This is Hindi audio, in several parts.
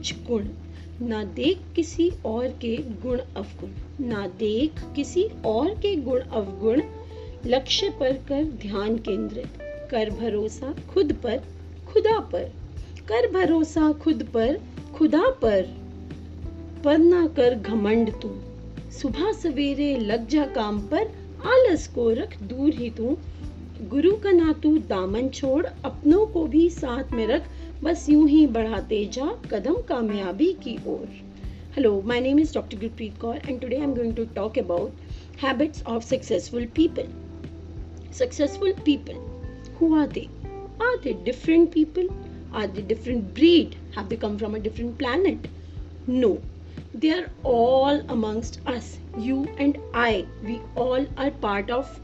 कुछ गुण, ना देख किसी और के गुण अवगुण। ना देख किसी और के गुण अवगुण, लक्ष्य पर कर ध्यान केंद्रित। कर भरोसा खुद पर, खुदा पर। कर भरोसा खुद पर, खुदा पर। पर ना कर घमंड तू। सुबह सवेरे लग जा काम पर, आलस को रख दूर ही तू। गुरु का ना तू दामन छोड़, अपनों को भी साथ में रख। बस यूँ ही बढ़ाते जा कदम कामयाबी की ओर। Hello my name is doctor Gurpreet Kaur and today I am going to talk about habits of successful people successful people who are they are they different people are they different breed have they from a different planet no they are all amongst us you and I we all are part of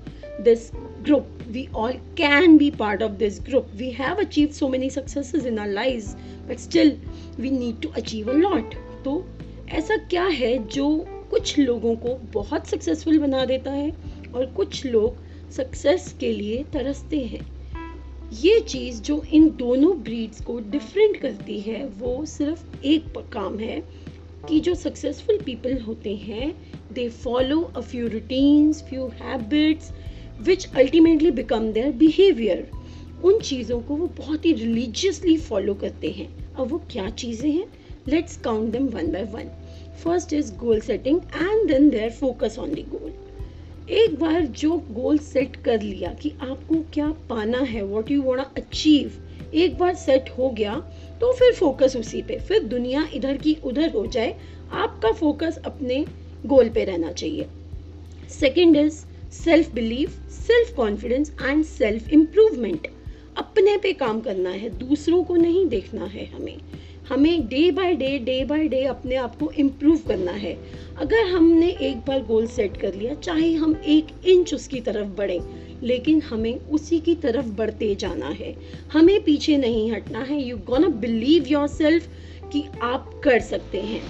this group. We all can be part of this group. We have achieved so many successes in our lives, but still, we need to achieve a lot. तो ऐसा क्या है जो कुछ लोगों को बहुत सक्सेसफुल बना देता है और कुछ लोग सक्सेस के लिए तरसते हैं? ये चीज़ जो इन दोनों ब्रीड्स को डिफरेंट करती है, वो सिर्फ़ एक काम है कि जो सक्सेसफुल पीपल होते हैं they follow a few routines few habits which ultimately become their behaviour उन चीज़ों को वो बहुत ही रिलीजियसली फॉलो करते हैं। अब वो क्या चीज़ें हैं? Let's count them one by one first is goal setting and then their focus on the goal एक बार जो गोल सेट कर लिया कि आपको क्या पाना है वॉट यू वॉन्ट अचीव एक बार सेट हो गया तो फिर फोकस उसी पे। फिर दुनिया इधर की उधर हो जाए, आपका फोकस अपने गोल पे रहना चाहिए। Second is self belief self confidence and self improvement अपने पे काम करना है, दूसरों को नहीं देखना है हमें। हमें day by day day by day अपने आप को इम्प्रूव करना है। अगर हमने एक बार गोल सेट कर लिया, चाहे हम एक इंच उसकी तरफ़ बढ़ें, लेकिन हमें उसी की तरफ़ बढ़ते जाना है। हमें पीछे नहीं हटना है। You gonna believe yourself कि आप कर सकते हैं।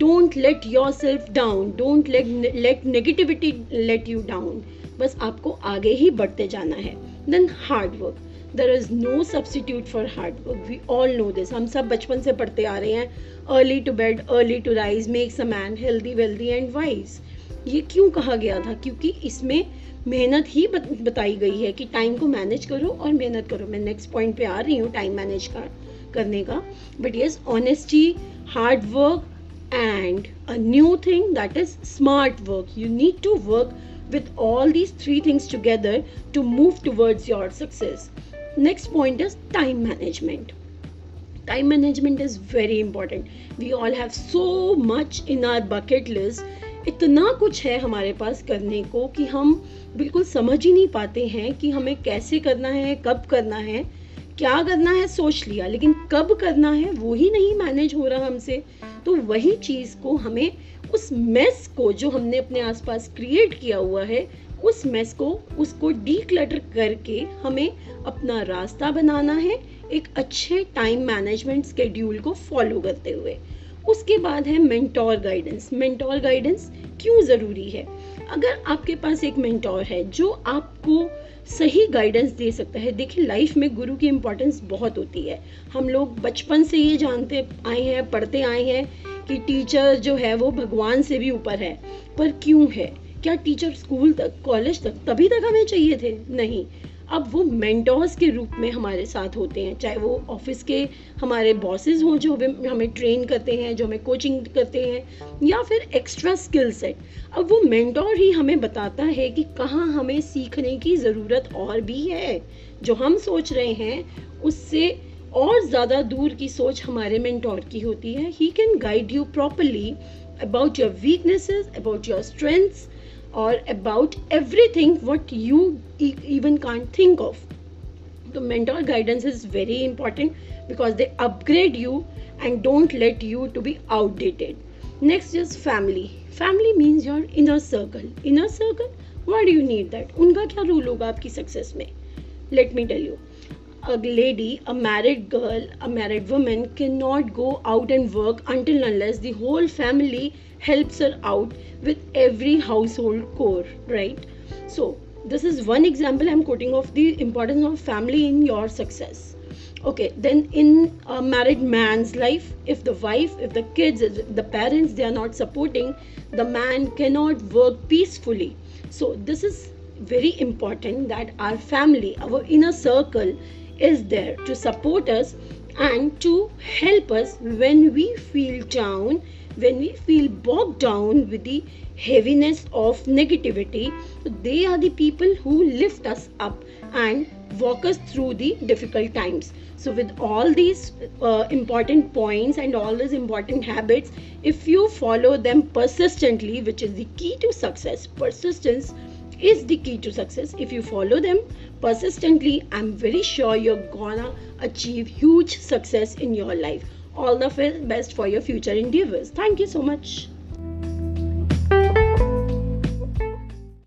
Don't let yourself down don't let let negativity let you down बस आपको आगे ही बढ़ते जाना है. Then hard work there is no substitute for hard work we all know this हम सब बचपन से पढ़ते आ रहे हैं. Early to bed early to rise makes a man healthy wealthy and wise ये क्यों कहा गया था? क्योंकि इसमें मेहनत ही बत, बताई गई है कि टाइम को मैनेज करो और मेहनत करो. मैं नेक्स्ट पॉइंट पे आ रही हूँ टाइम मैनेज का करने का. But yes honesty hard work and a new thing that is smart work you need to work with all these three things together to move towards your success next point is time management time management is very important we all have so much in our bucket list इतना कुछ है हमारे पास करने को कि हम बिल्कुल समझ ही नहीं पाते हैं कि हमें कैसे करना है कब करना है क्या करना है, सोच लिया, लेकिन कब करना है, वो ही नहीं मैनेज हो रहा हमसे। तो वही चीज़ को हमें उस मेस को जो हमने अपने आसपास क्रिएट किया हुआ है, उस मेस को, उसको डी करके हमें अपना रास्ता बनाना है, एक अच्छे टाइम मैनेजमेंट स्केड्यूल को फॉलो करते हुए। उसके बाद है मेंटोर गाइडेंस मेंटोर गाइडेंस क्यों ज़रूरी है? अगर आपके पास एक मेंटोर है, जो आपको सही गाइडेंस दे सकता है। देखिए लाइफ में गुरु की इम्पोर्टेंस बहुत होती है। हम लोग बचपन से ये जानते आए हैं, पढ़ते आए हैं कि टीचर जो है, वो भगवान से भी ऊपर है। पर क्यों है? क्या टीचर स्कूल तक कॉलेज तक, तभी तक हमें चाहिए थे? नहीं। अब वो मेंटोर्स के रूप में हमारे साथ होते हैं, चाहे वो ऑफ़िस के हमारे बॉसेस हों जो हमें ट्रेन करते हैं, जो हमें कोचिंग करते हैं, या फिर एक्स्ट्रा स्किल सेट अब वो मेंटोर ही हमें बताता है कि कहाँ हमें सीखने की ज़रूरत और भी है, जो हम सोच रहे हैं, उससे और ज़्यादा दूर की सोच हमारे मेंटोर की होती है। He can guide you properly about your weaknesses about your strengths or about everything what you e- even can't think of the mentor guidance is very important because they upgrade you and don't let you to be outdated next is family family means your inner circle inner circle why do you need that उनका क्या रूल होगा आपकी सक्सेस में let me tell you a lady, a married girl, a married woman cannot go out and work until unless the whole family helps her out with every household core, right? So, this is one example I'm quoting of the importance of family in your success. okay then in a married man's life if the wife if the kids if the parents they are not supporting the man cannot work peacefully so this is very important that our family our inner circle is there to support us and to help us when we feel down when we feel bogged down with the heaviness of negativity. They are the people who lift us up and walk us through the difficult times. So with all these uh, important points and all these important habits if you follow them persistently which is the key to success persistence is the key to success. If you follow them persistently i'm very sure you're gonna achieve huge success in your life. All the best for your future endeavors. Thank you so much